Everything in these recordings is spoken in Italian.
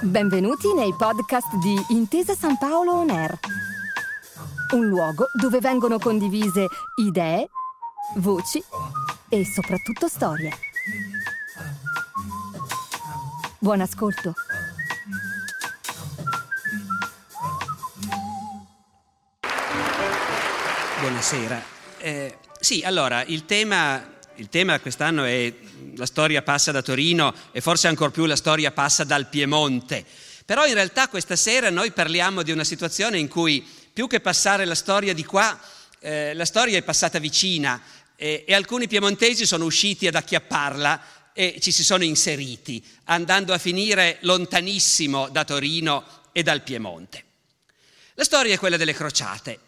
Benvenuti nei podcast di Intesa San Paolo On Air, un luogo dove vengono condivise idee, voci e soprattutto storie. Buon ascolto. Buonasera. Eh, sì, allora, il tema, il tema quest'anno è la storia passa da Torino e forse ancora più la storia passa dal Piemonte. Però in realtà questa sera noi parliamo di una situazione in cui più che passare la storia di qua, eh, la storia è passata vicina e, e alcuni piemontesi sono usciti ad acchiapparla e ci si sono inseriti, andando a finire lontanissimo da Torino e dal Piemonte. La storia è quella delle crociate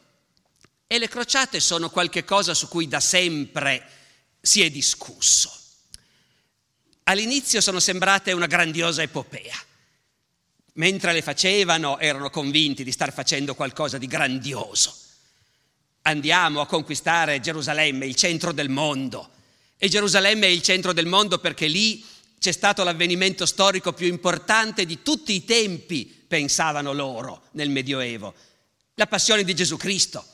e le crociate sono qualcosa su cui da sempre si è discusso. All'inizio sono sembrate una grandiosa epopea. Mentre le facevano erano convinti di star facendo qualcosa di grandioso. Andiamo a conquistare Gerusalemme, il centro del mondo. E Gerusalemme è il centro del mondo perché lì c'è stato l'avvenimento storico più importante di tutti i tempi, pensavano loro nel Medioevo. La passione di Gesù Cristo,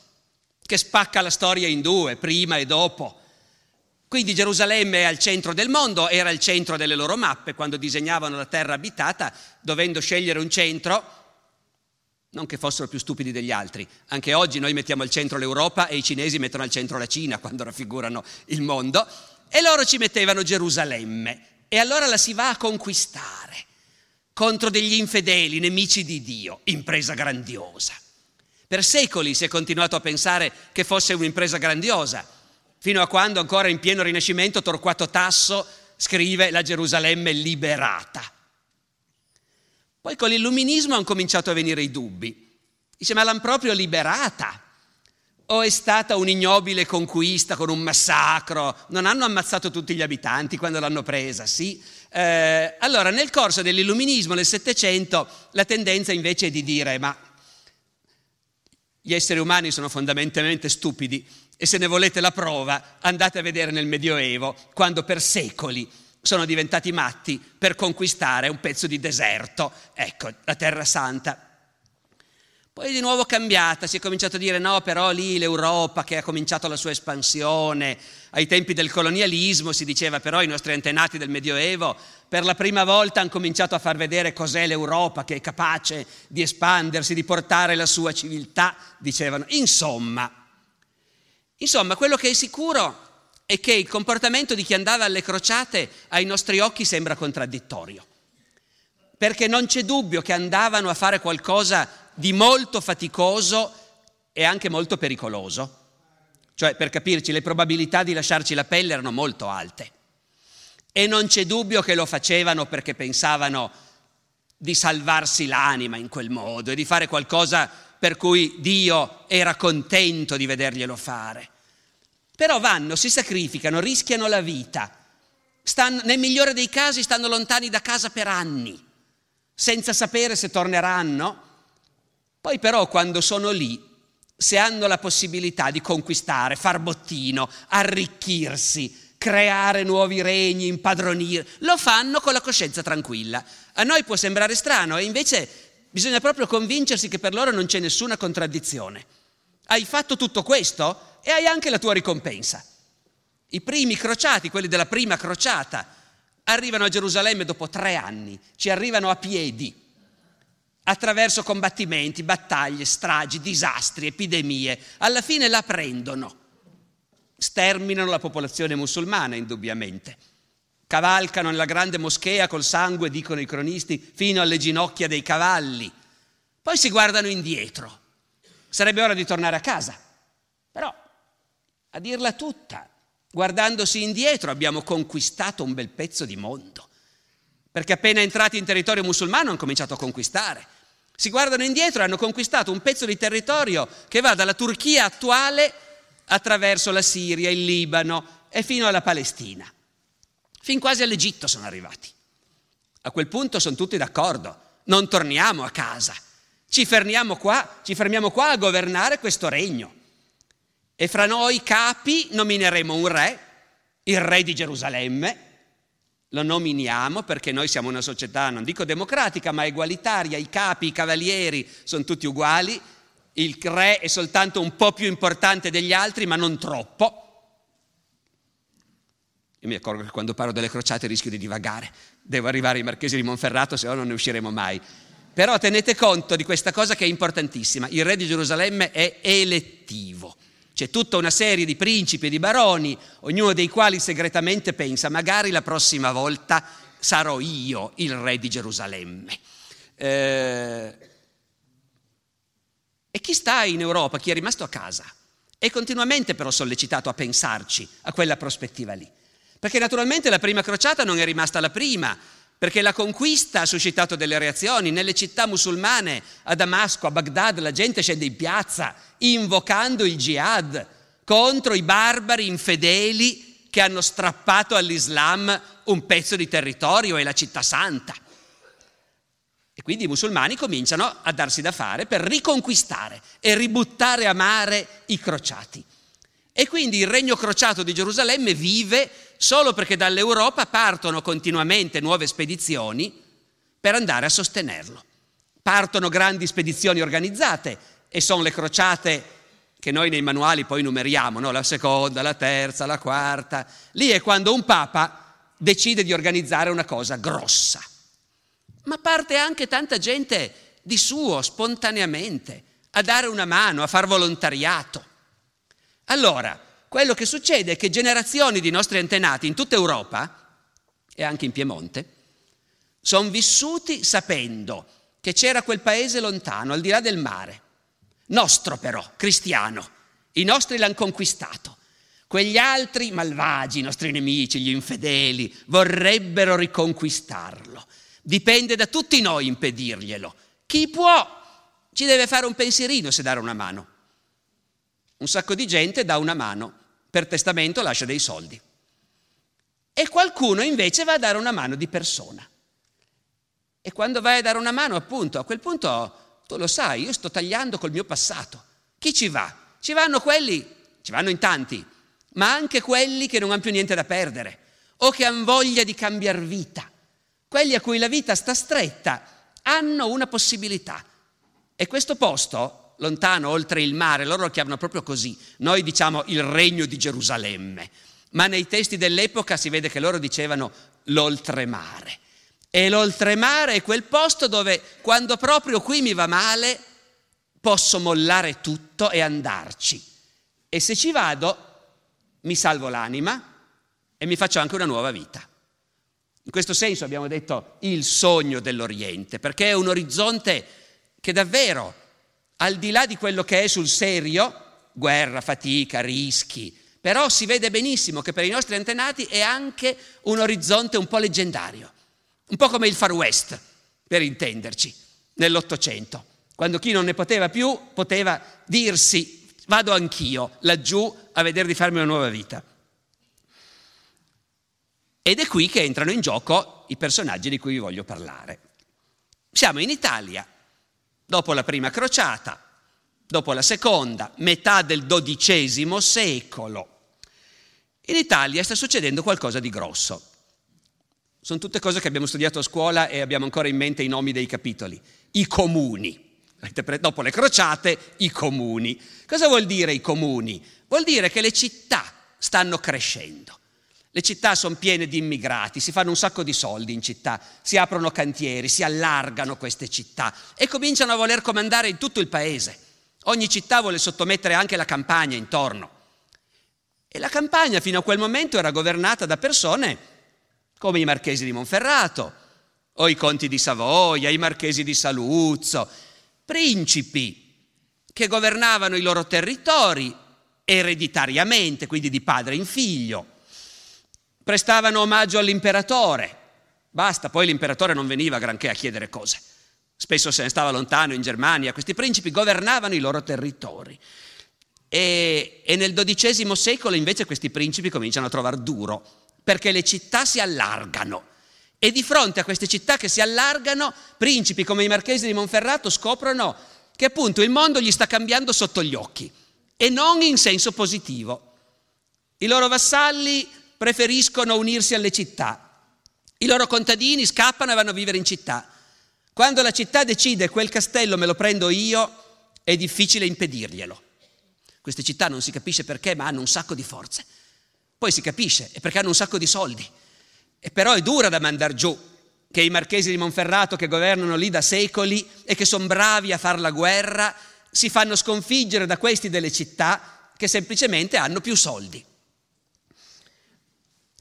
che spacca la storia in due, prima e dopo quindi Gerusalemme è al centro del mondo, era il centro delle loro mappe quando disegnavano la terra abitata, dovendo scegliere un centro, non che fossero più stupidi degli altri. Anche oggi noi mettiamo al centro l'Europa e i cinesi mettono al centro la Cina quando raffigurano il mondo, e loro ci mettevano Gerusalemme. E allora la si va a conquistare contro degli infedeli, nemici di Dio, impresa grandiosa. Per secoli si è continuato a pensare che fosse un'impresa grandiosa fino a quando ancora in pieno Rinascimento Torquato Tasso scrive la Gerusalemme liberata. Poi con l'illuminismo hanno cominciato a venire i dubbi. Dice, ma l'hanno proprio liberata? O è stata un'ignobile conquista con un massacro? Non hanno ammazzato tutti gli abitanti quando l'hanno presa, sì? Eh, allora, nel corso dell'illuminismo, nel Settecento, la tendenza invece è di dire, ma gli esseri umani sono fondamentalmente stupidi, e se ne volete la prova, andate a vedere nel Medioevo, quando per secoli sono diventati matti per conquistare un pezzo di deserto, ecco, la Terra Santa. Poi di nuovo cambiata, si è cominciato a dire no, però lì l'Europa che ha cominciato la sua espansione, ai tempi del colonialismo si diceva però i nostri antenati del Medioevo per la prima volta hanno cominciato a far vedere cos'è l'Europa che è capace di espandersi, di portare la sua civiltà, dicevano. Insomma, Insomma, quello che è sicuro è che il comportamento di chi andava alle crociate ai nostri occhi sembra contraddittorio, perché non c'è dubbio che andavano a fare qualcosa di molto faticoso e anche molto pericoloso. Cioè, per capirci, le probabilità di lasciarci la pelle erano molto alte. E non c'è dubbio che lo facevano perché pensavano di salvarsi l'anima in quel modo e di fare qualcosa per cui Dio era contento di vederglielo fare. Però vanno, si sacrificano, rischiano la vita. Stanno, nel migliore dei casi stanno lontani da casa per anni, senza sapere se torneranno. Poi però quando sono lì, se hanno la possibilità di conquistare, far bottino, arricchirsi, creare nuovi regni, impadronire, lo fanno con la coscienza tranquilla. A noi può sembrare strano e invece Bisogna proprio convincersi che per loro non c'è nessuna contraddizione. Hai fatto tutto questo e hai anche la tua ricompensa. I primi crociati, quelli della prima crociata, arrivano a Gerusalemme dopo tre anni, ci arrivano a piedi, attraverso combattimenti, battaglie, stragi, disastri, epidemie. Alla fine la prendono, sterminano la popolazione musulmana indubbiamente cavalcano nella grande moschea col sangue, dicono i cronisti, fino alle ginocchia dei cavalli. Poi si guardano indietro. Sarebbe ora di tornare a casa. Però, a dirla tutta, guardandosi indietro abbiamo conquistato un bel pezzo di mondo. Perché appena entrati in territorio musulmano hanno cominciato a conquistare. Si guardano indietro e hanno conquistato un pezzo di territorio che va dalla Turchia attuale attraverso la Siria, il Libano e fino alla Palestina. Fin quasi all'Egitto sono arrivati. A quel punto sono tutti d'accordo, non torniamo a casa, ci fermiamo qua, ci fermiamo qua a governare questo regno. E fra noi capi nomineremo un re, il re di Gerusalemme, lo nominiamo perché noi siamo una società, non dico democratica, ma egualitaria, i capi, i cavalieri sono tutti uguali, il re è soltanto un po' più importante degli altri, ma non troppo. Io mi accorgo che quando parlo delle crociate rischio di divagare, devo arrivare ai marchesi di Monferrato, se no non ne usciremo mai. Però tenete conto di questa cosa che è importantissima, il re di Gerusalemme è elettivo. C'è tutta una serie di principi e di baroni, ognuno dei quali segretamente pensa, magari la prossima volta sarò io il re di Gerusalemme. Eh, e chi sta in Europa, chi è rimasto a casa, è continuamente però sollecitato a pensarci a quella prospettiva lì. Perché naturalmente la prima crociata non è rimasta la prima, perché la conquista ha suscitato delle reazioni. Nelle città musulmane, a Damasco, a Baghdad, la gente scende in piazza invocando il jihad contro i barbari infedeli che hanno strappato all'Islam un pezzo di territorio e la città santa. E quindi i musulmani cominciano a darsi da fare per riconquistare e ributtare a mare i crociati. E quindi il regno crociato di Gerusalemme vive solo perché dall'Europa partono continuamente nuove spedizioni per andare a sostenerlo. Partono grandi spedizioni organizzate e sono le crociate che noi nei manuali poi numeriamo, no? la seconda, la terza, la quarta. Lì è quando un papa decide di organizzare una cosa grossa. Ma parte anche tanta gente di suo, spontaneamente, a dare una mano, a far volontariato. Allora, quello che succede è che generazioni di nostri antenati in tutta Europa e anche in Piemonte sono vissuti sapendo che c'era quel paese lontano, al di là del mare, nostro però, cristiano. I nostri l'hanno conquistato. Quegli altri malvagi, i nostri nemici, gli infedeli, vorrebbero riconquistarlo. Dipende da tutti noi impedirglielo. Chi può ci deve fare un pensierino se dare una mano. Un sacco di gente dà una mano, per testamento lascia dei soldi. E qualcuno invece va a dare una mano di persona. E quando vai a dare una mano, appunto, a quel punto, tu lo sai, io sto tagliando col mio passato. Chi ci va? Ci vanno quelli, ci vanno in tanti, ma anche quelli che non hanno più niente da perdere o che hanno voglia di cambiare vita. Quelli a cui la vita sta stretta hanno una possibilità. E questo posto lontano, oltre il mare, loro lo chiamano proprio così. Noi diciamo il regno di Gerusalemme, ma nei testi dell'epoca si vede che loro dicevano l'oltremare. E l'oltremare è quel posto dove quando proprio qui mi va male posso mollare tutto e andarci. E se ci vado mi salvo l'anima e mi faccio anche una nuova vita. In questo senso abbiamo detto il sogno dell'Oriente, perché è un orizzonte che davvero al di là di quello che è sul serio, guerra, fatica, rischi, però si vede benissimo che per i nostri antenati è anche un orizzonte un po' leggendario, un po' come il Far West, per intenderci, nell'Ottocento, quando chi non ne poteva più poteva dirsi vado anch'io laggiù a vedere di farmi una nuova vita. Ed è qui che entrano in gioco i personaggi di cui vi voglio parlare. Siamo in Italia, dopo la prima crociata, dopo la seconda, metà del XII secolo. In Italia sta succedendo qualcosa di grosso. Sono tutte cose che abbiamo studiato a scuola e abbiamo ancora in mente i nomi dei capitoli. I comuni. Dopo le crociate, i comuni. Cosa vuol dire i comuni? Vuol dire che le città stanno crescendo. Le città sono piene di immigrati, si fanno un sacco di soldi in città, si aprono cantieri, si allargano queste città e cominciano a voler comandare in tutto il paese. Ogni città vuole sottomettere anche la campagna intorno. E la campagna fino a quel momento era governata da persone come i marchesi di Monferrato, o i conti di Savoia, i marchesi di Saluzzo, principi che governavano i loro territori ereditariamente, quindi di padre in figlio prestavano omaggio all'imperatore. Basta, poi l'imperatore non veniva granché a chiedere cose. Spesso se ne stava lontano in Germania. Questi principi governavano i loro territori. E, e nel XII secolo invece questi principi cominciano a trovare duro, perché le città si allargano. E di fronte a queste città che si allargano, principi come i marchesi di Monferrato scoprono che appunto il mondo gli sta cambiando sotto gli occhi e non in senso positivo. I loro vassalli preferiscono unirsi alle città I loro contadini scappano e vanno a vivere in città. Quando la città decide quel castello me lo prendo io, è difficile impedirglielo. Queste città non si capisce perché, ma hanno un sacco di forze. Poi si capisce, è perché hanno un sacco di soldi. E però è dura da mandar giù che i marchesi di Monferrato che governano lì da secoli e che sono bravi a fare la guerra si fanno sconfiggere da questi delle città che semplicemente hanno più soldi.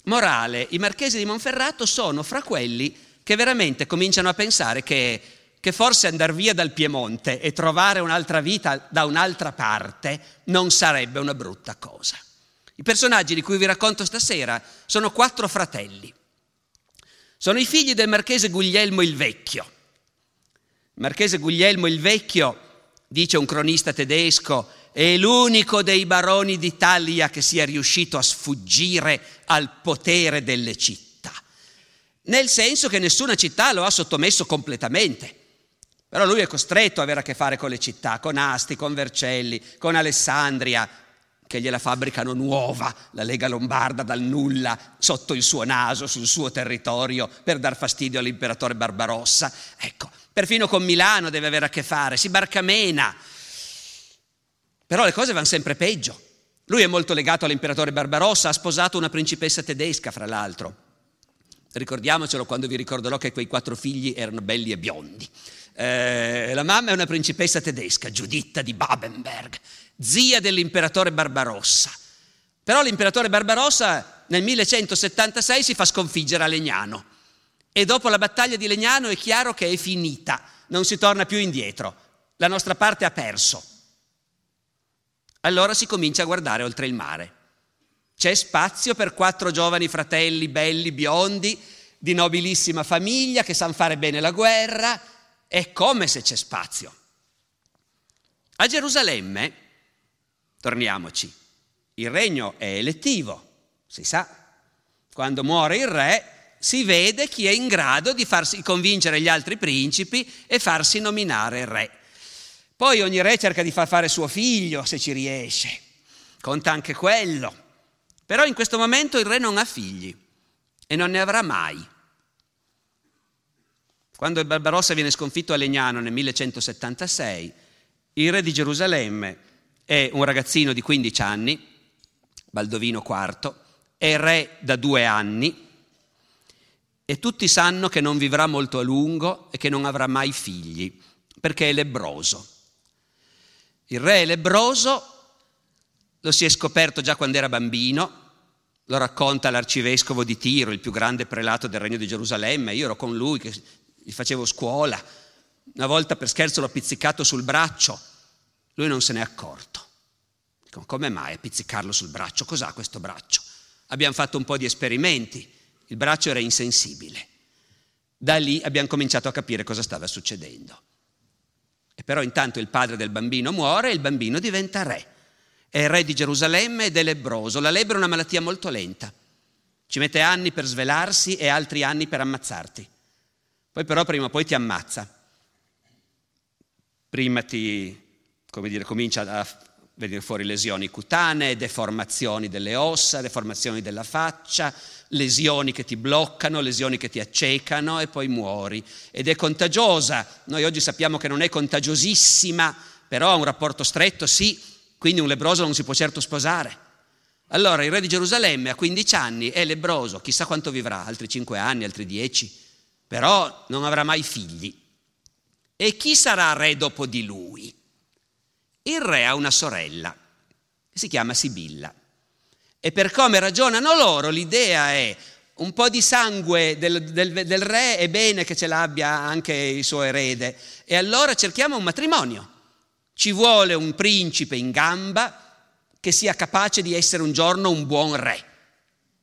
Morale, i marchesi di Monferrato sono fra quelli che veramente cominciano a pensare che, che forse andare via dal Piemonte e trovare un'altra vita da un'altra parte non sarebbe una brutta cosa. I personaggi di cui vi racconto stasera sono quattro fratelli. Sono i figli del marchese Guglielmo il Vecchio. Il marchese Guglielmo il Vecchio, dice un cronista tedesco, è l'unico dei baroni d'Italia che sia riuscito a sfuggire al potere delle città, nel senso che nessuna città lo ha sottomesso completamente. Però lui è costretto ad avere a che fare con le città, con Asti, con Vercelli, con Alessandria, che gliela fabbricano nuova, la Lega Lombarda dal nulla, sotto il suo naso, sul suo territorio, per dar fastidio all'imperatore Barbarossa. Ecco, perfino con Milano deve avere a che fare, si barcamena, però le cose vanno sempre peggio. Lui è molto legato all'imperatore Barbarossa, ha sposato una principessa tedesca, fra l'altro. Ricordiamocelo quando vi ricorderò che quei quattro figli erano belli e biondi. Eh, la mamma è una principessa tedesca, Giuditta di Babenberg, zia dell'imperatore Barbarossa. Però l'imperatore Barbarossa nel 1176 si fa sconfiggere a Legnano e dopo la battaglia di Legnano è chiaro che è finita, non si torna più indietro, la nostra parte ha perso. Allora si comincia a guardare oltre il mare. C'è spazio per quattro giovani fratelli belli, biondi, di nobilissima famiglia, che sanno fare bene la guerra. È come se c'è spazio. A Gerusalemme, torniamoci, il regno è elettivo, si sa. Quando muore il re si vede chi è in grado di farsi convincere gli altri principi e farsi nominare re. Poi ogni re cerca di far fare suo figlio se ci riesce, conta anche quello. Però in questo momento il re non ha figli e non ne avrà mai. Quando il Barbarossa viene sconfitto a Legnano nel 1176, il re di Gerusalemme è un ragazzino di 15 anni, Baldovino IV, è re da due anni e tutti sanno che non vivrà molto a lungo e che non avrà mai figli, perché è lebroso. Il re è lebroso, lo si è scoperto già quando era bambino, lo racconta l'arcivescovo di Tiro, il più grande prelato del regno di Gerusalemme, io ero con lui che gli facevo scuola, una volta per scherzo l'ho pizzicato sul braccio, lui non se n'è accorto. Come mai a pizzicarlo sul braccio? Cos'ha questo braccio? Abbiamo fatto un po' di esperimenti, il braccio era insensibile. Da lì abbiamo cominciato a capire cosa stava succedendo. Però intanto il padre del bambino muore e il bambino diventa re. È re di Gerusalemme ed è lebroso. La lebbra è una malattia molto lenta. Ci mette anni per svelarsi e altri anni per ammazzarti. Poi però prima o poi ti ammazza. Prima ti, come dire, comincia a venire fuori lesioni cutanee, deformazioni delle ossa, deformazioni della faccia, lesioni che ti bloccano, lesioni che ti accecano e poi muori. Ed è contagiosa. Noi oggi sappiamo che non è contagiosissima, però ha un rapporto stretto, sì, quindi un lebroso non si può certo sposare. Allora il re di Gerusalemme a 15 anni è lebroso, chissà quanto vivrà, altri 5 anni, altri 10, però non avrà mai figli. E chi sarà re dopo di lui? Il re ha una sorella, si chiama Sibilla. E per come ragionano loro, l'idea è un po' di sangue del, del, del, re è bene che ce l'abbia anche il suo erede. E allora cerchiamo un matrimonio. Ci vuole un principe in gamba che sia capace di essere un giorno un buon re.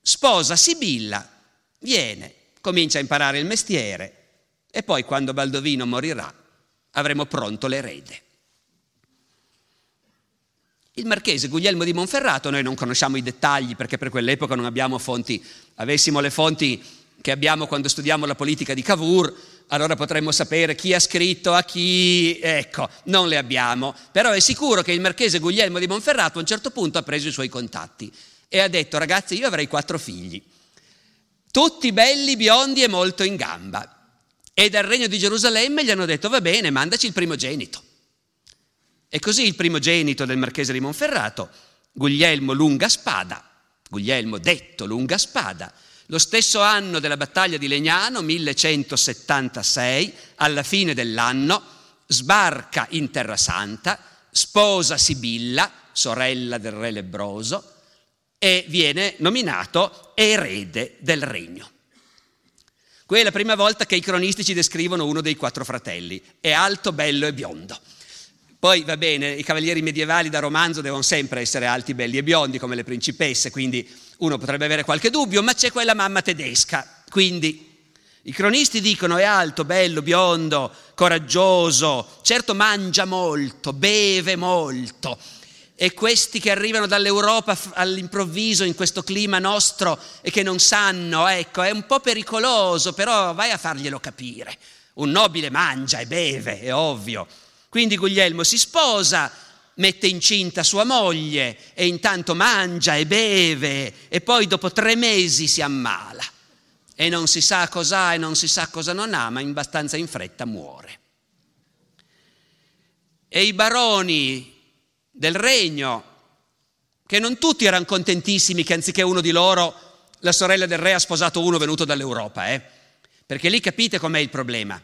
Sposa Sibilla, viene, comincia a imparare il mestiere e poi quando Baldovino morirà avremo pronto l'erede. Il marchese Guglielmo di Monferrato, noi non conosciamo i dettagli perché per quell'epoca non abbiamo fonti, avessimo le fonti che abbiamo quando studiamo la politica di Cavour, allora potremmo sapere chi ha scritto a chi, ecco, non le abbiamo, però è sicuro che il marchese Guglielmo di Monferrato a un certo punto ha preso i suoi contatti e ha detto ragazzi io avrei quattro figli, tutti belli, biondi e molto in gamba. E dal regno di Gerusalemme gli hanno detto va bene, mandaci il primogenito. E così il primogenito del marchese di Monferrato, Guglielmo Lunga Spada, Guglielmo detto Lunga Spada, lo stesso anno della battaglia di Legnano, 1176, alla fine dell'anno, sbarca in Terra Santa, sposa Sibilla, sorella del re Lebroso, e viene nominato erede del regno. Quella è la prima volta che i cronisti ci descrivono uno dei quattro fratelli. È alto, bello e biondo. Poi va bene, i cavalieri medievali da romanzo devono sempre essere alti, belli e biondi come le principesse, quindi uno potrebbe avere qualche dubbio, ma c'è quella mamma tedesca. Quindi i cronisti dicono è alto, bello, biondo, coraggioso, certo mangia molto, beve molto, e questi che arrivano dall'Europa all'improvviso in questo clima nostro e che non sanno, ecco, è un po' pericoloso, però vai a farglielo capire. Un nobile mangia e beve, è ovvio. Quindi Guglielmo si sposa, mette incinta sua moglie e intanto mangia e beve e poi dopo tre mesi si ammala e non si sa cosa ha e non si sa cosa non ha, ma abbastanza in fretta muore. E i baroni del regno, che non tutti erano contentissimi che anziché uno di loro la sorella del re ha sposato uno venuto dall'Europa, eh? perché lì capite com'è il problema.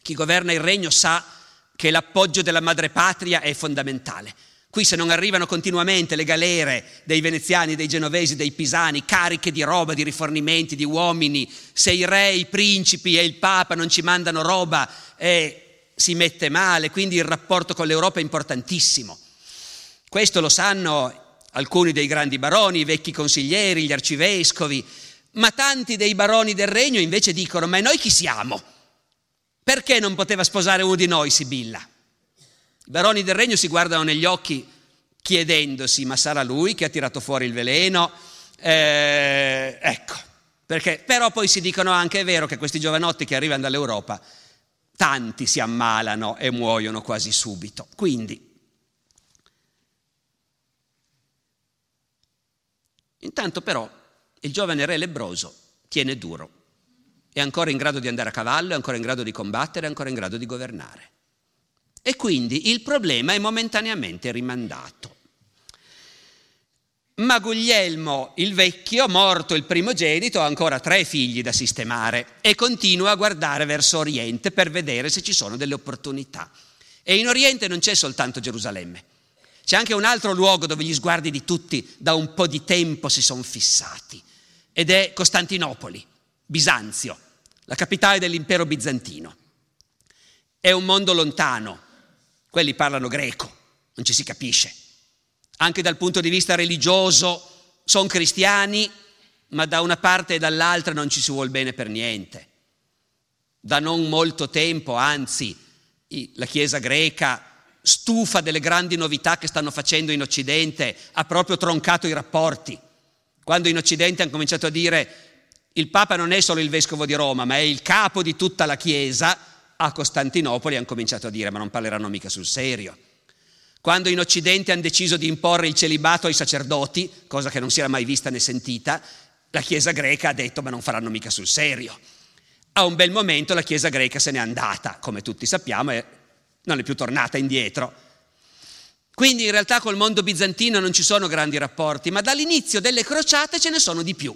Chi governa il regno sa che l'appoggio della madrepatria è fondamentale. Qui se non arrivano continuamente le galere dei veneziani, dei genovesi, dei pisani, cariche di roba, di rifornimenti, di uomini, se i re, i principi e il papa non ci mandano roba, eh, si mette male, quindi il rapporto con l'Europa è importantissimo. Questo lo sanno alcuni dei grandi baroni, i vecchi consiglieri, gli arcivescovi, ma tanti dei baroni del regno invece dicono, ma noi chi siamo? Perché non poteva sposare uno di noi Sibilla? I baroni del regno si guardano negli occhi chiedendosi, ma sarà lui che ha tirato fuori il veleno? Eh, ecco, perché, però poi si dicono anche, è vero che questi giovanotti che arrivano dall'Europa, tanti si ammalano e muoiono quasi subito. Quindi Intanto però il giovane re lebroso tiene duro, è ancora in grado di andare a cavallo, è ancora in grado di combattere, è ancora in grado di governare. E quindi il problema è momentaneamente rimandato. Ma Guglielmo il vecchio, morto il primogenito, ha ancora tre figli da sistemare e continua a guardare verso Oriente per vedere se ci sono delle opportunità. E in Oriente non c'è soltanto Gerusalemme, c'è anche un altro luogo dove gli sguardi di tutti da un po' di tempo si sono fissati ed è Costantinopoli, Bisanzio, la capitale dell'impero bizantino. È un mondo lontano, quelli parlano greco, non ci si capisce. Anche dal punto di vista religioso sono cristiani, ma da una parte e dall'altra non ci si vuol bene per niente. Da non molto tempo, anzi, la Chiesa greca stufa delle grandi novità che stanno facendo in Occidente, ha proprio troncato i rapporti. Quando in Occidente hanno cominciato a dire il Papa non è solo il vescovo di Roma, ma è il capo di tutta la Chiesa, a Costantinopoli hanno cominciato a dire ma non parleranno mica sul serio. Quando in Occidente hanno deciso di imporre il celibato ai sacerdoti, cosa che non si era mai vista né sentita, la Chiesa greca ha detto ma non faranno mica sul serio. A un bel momento la Chiesa greca se n'è andata, come tutti sappiamo, e non è più tornata indietro. Quindi in realtà col mondo bizantino non ci sono grandi rapporti, ma dall'inizio delle crociate ce ne sono di più.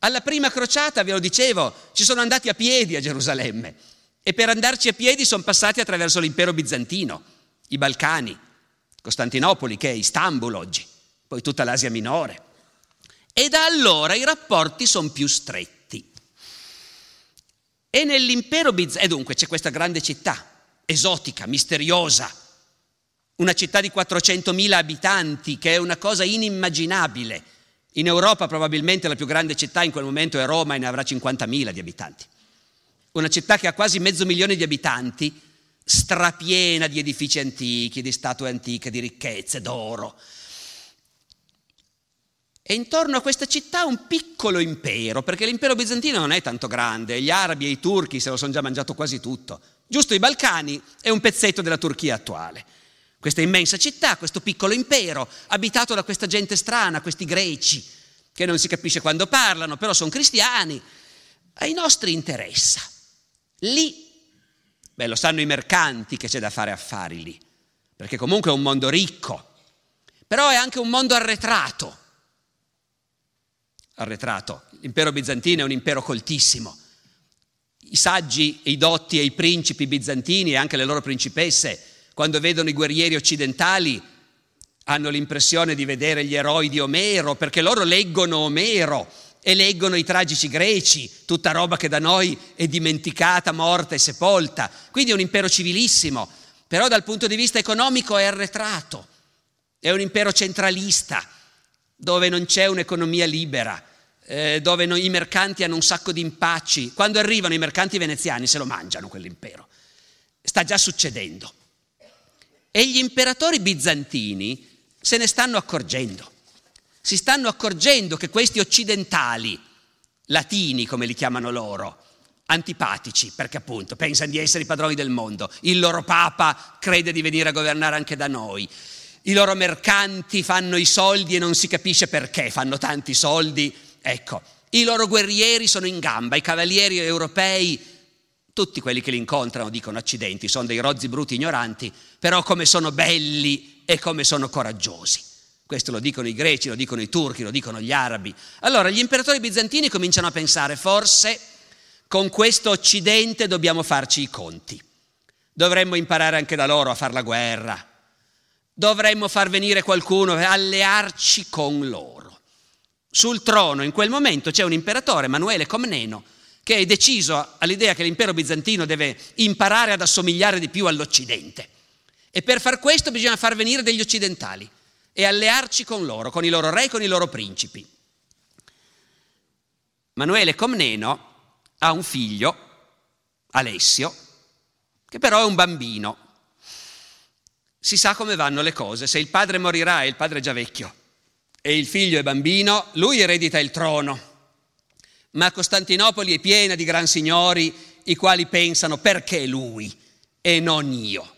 Alla prima crociata, ve lo dicevo, ci sono andati a piedi a Gerusalemme e per andarci a piedi sono passati attraverso l'impero bizantino, i Balcani, Costantinopoli che è Istanbul oggi, poi tutta l'Asia minore. E da allora i rapporti sono più stretti. E nell'impero bizantino, e dunque c'è questa grande città, esotica, misteriosa, una città di 400.000 abitanti che è una cosa inimmaginabile. In Europa probabilmente la più grande città in quel momento è Roma e ne avrà 50.000 di abitanti. Una città che ha quasi mezzo milione di abitanti, strapiena di edifici antichi, di statue antiche, di ricchezze, d'oro. E intorno a questa città un piccolo impero, perché l'impero bizantino non è tanto grande, gli arabi e i turchi se lo sono già mangiato quasi tutto. Giusto i Balcani e un pezzetto della Turchia attuale. Questa immensa città, questo piccolo impero, abitato da questa gente strana, questi greci, che non si capisce quando parlano, però sono cristiani. Ai nostri interessa. Lì, beh, lo sanno i mercanti che c'è da fare affari lì, perché comunque è un mondo ricco, però è anche un mondo arretrato. Arretrato. L'impero bizantino è un impero coltissimo. I saggi, i dotti e i principi bizantini e anche le loro principesse, quando vedono i guerrieri occidentali, hanno l'impressione di vedere gli eroi di Omero, perché loro leggono Omero e leggono i tragici greci, tutta roba che da noi è dimenticata, morta e sepolta. Quindi è un impero civilissimo, però dal punto di vista economico è arretrato, è un impero centralista, dove non c'è un'economia libera, eh, dove no, i mercanti hanno un sacco di impacci. Quando arrivano i mercanti veneziani se lo mangiano quell'impero. Sta già succedendo. E gli imperatori bizantini se ne stanno accorgendo. Si stanno accorgendo che questi occidentali, latini come li chiamano loro, antipatici perché appunto pensano di essere i padroni del mondo, il loro papa crede di venire a governare anche da noi, i loro mercanti fanno i soldi e non si capisce perché fanno tanti soldi, ecco, i loro guerrieri sono in gamba, i cavalieri europei, tutti quelli che li incontrano dicono accidenti, sono dei rozzi bruti ignoranti, però come sono belli e come sono coraggiosi. Questo lo dicono i greci, lo dicono i turchi, lo dicono gli arabi. Allora gli imperatori bizantini cominciano a pensare, forse con questo Occidente dobbiamo farci i conti. Dovremmo imparare anche da loro a fare la guerra. Dovremmo far venire qualcuno e allearci con loro. Sul trono in quel momento c'è un imperatore, Emanuele Comneno, che è deciso all'idea che l'impero bizantino deve imparare ad assomigliare di più all'Occidente. E per far questo bisogna far venire degli occidentali e allearci con loro, con i loro re e con i loro principi. Manuele Comneno ha un figlio, Alessio, che però è un bambino. Si sa come vanno le cose, se il padre morirà e il padre è già vecchio e il figlio è bambino, lui eredita il trono. Ma Costantinopoli è piena di gran signori i quali pensano perché lui e non io.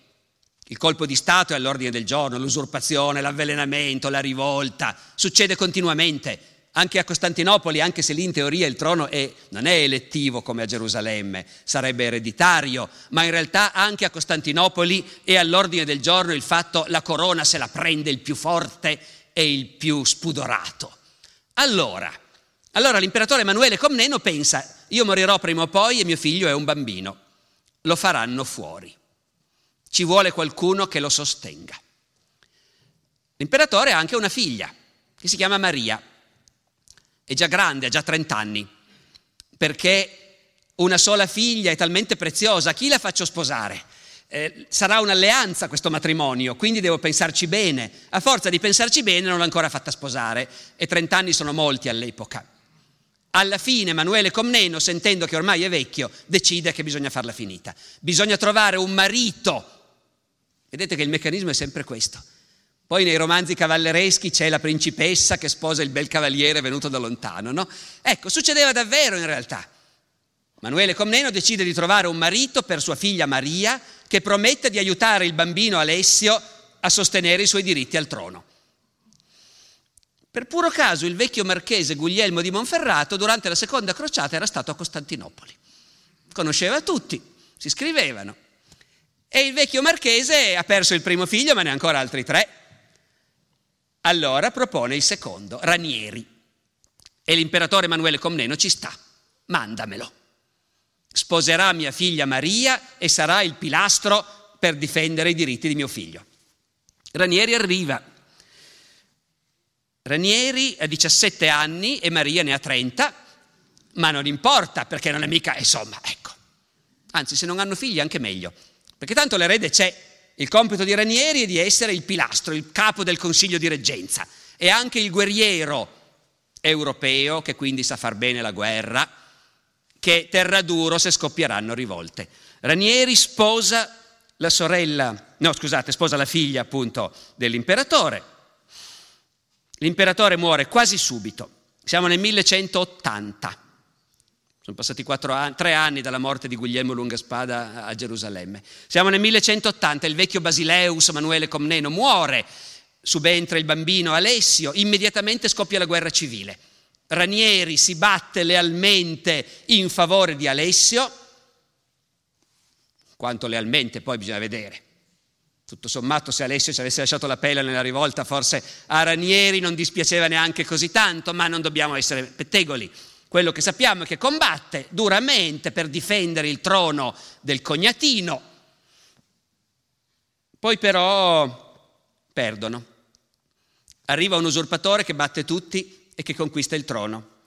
Il colpo di Stato è all'ordine del giorno, l'usurpazione, l'avvelenamento, la rivolta, succede continuamente. Anche a Costantinopoli, anche se lì in teoria il trono è, non è elettivo come a Gerusalemme, sarebbe ereditario, ma in realtà anche a Costantinopoli è all'ordine del giorno il fatto la corona se la prende il più forte e il più spudorato. Allora, allora l'imperatore Emanuele Comneno pensa, io morirò prima o poi e mio figlio è un bambino, lo faranno fuori. Ci vuole qualcuno che lo sostenga. L'imperatore ha anche una figlia che si chiama Maria. È già grande, ha già 30 anni, perché una sola figlia è talmente preziosa, chi la faccio sposare? Eh, sarà un'alleanza questo matrimonio, quindi devo pensarci bene. A forza di pensarci bene non l'ho ancora fatta sposare e 30 anni sono molti all'epoca. Alla fine Emanuele Comneno, sentendo che ormai è vecchio, decide che bisogna farla finita. Bisogna trovare un marito Vedete che il meccanismo è sempre questo. Poi nei romanzi cavallereschi c'è la principessa che sposa il bel cavaliere venuto da lontano, no? Ecco, succedeva davvero in realtà. Manuele Comneno decide di trovare un marito per sua figlia Maria che promette di aiutare il bambino Alessio a sostenere i suoi diritti al trono. Per puro caso il vecchio marchese Guglielmo di Monferrato durante la seconda crociata era stato a Costantinopoli. Conosceva tutti, si scrivevano. E il vecchio marchese ha perso il primo figlio, ma ne ha ancora altri tre. Allora propone il secondo, Ranieri. E l'imperatore Emanuele Comneno ci sta, mandamelo. Sposerà mia figlia Maria e sarà il pilastro per difendere i diritti di mio figlio. Ranieri arriva. Ranieri ha 17 anni e Maria ne ha 30, ma non importa perché non è mica, insomma, ecco. Anzi, se non hanno figli anche meglio perché tanto l'erede c'è. Il compito di Ranieri è di essere il pilastro, il capo del consiglio di reggenza e anche il guerriero europeo che quindi sa far bene la guerra, che terrà duro se scoppieranno rivolte. Ranieri sposa la sorella, no scusate, sposa la figlia appunto dell'imperatore. L'imperatore muore quasi subito, siamo nel 1180. Sono passati anni, tre anni dalla morte di Guglielmo Lungaspada a Gerusalemme. Siamo nel 1180, il vecchio Basileus Emanuele Comneno muore, subentra il bambino Alessio, immediatamente scoppia la guerra civile. Ranieri si batte lealmente in favore di Alessio, quanto lealmente poi bisogna vedere. Tutto sommato, se Alessio ci avesse lasciato la pelle nella rivolta, forse a Ranieri non dispiaceva neanche così tanto, ma non dobbiamo essere pettegoli. Quello che sappiamo è che combatte duramente per difendere il trono del cognatino, poi però perdono. Arriva un usurpatore che batte tutti e che conquista il trono.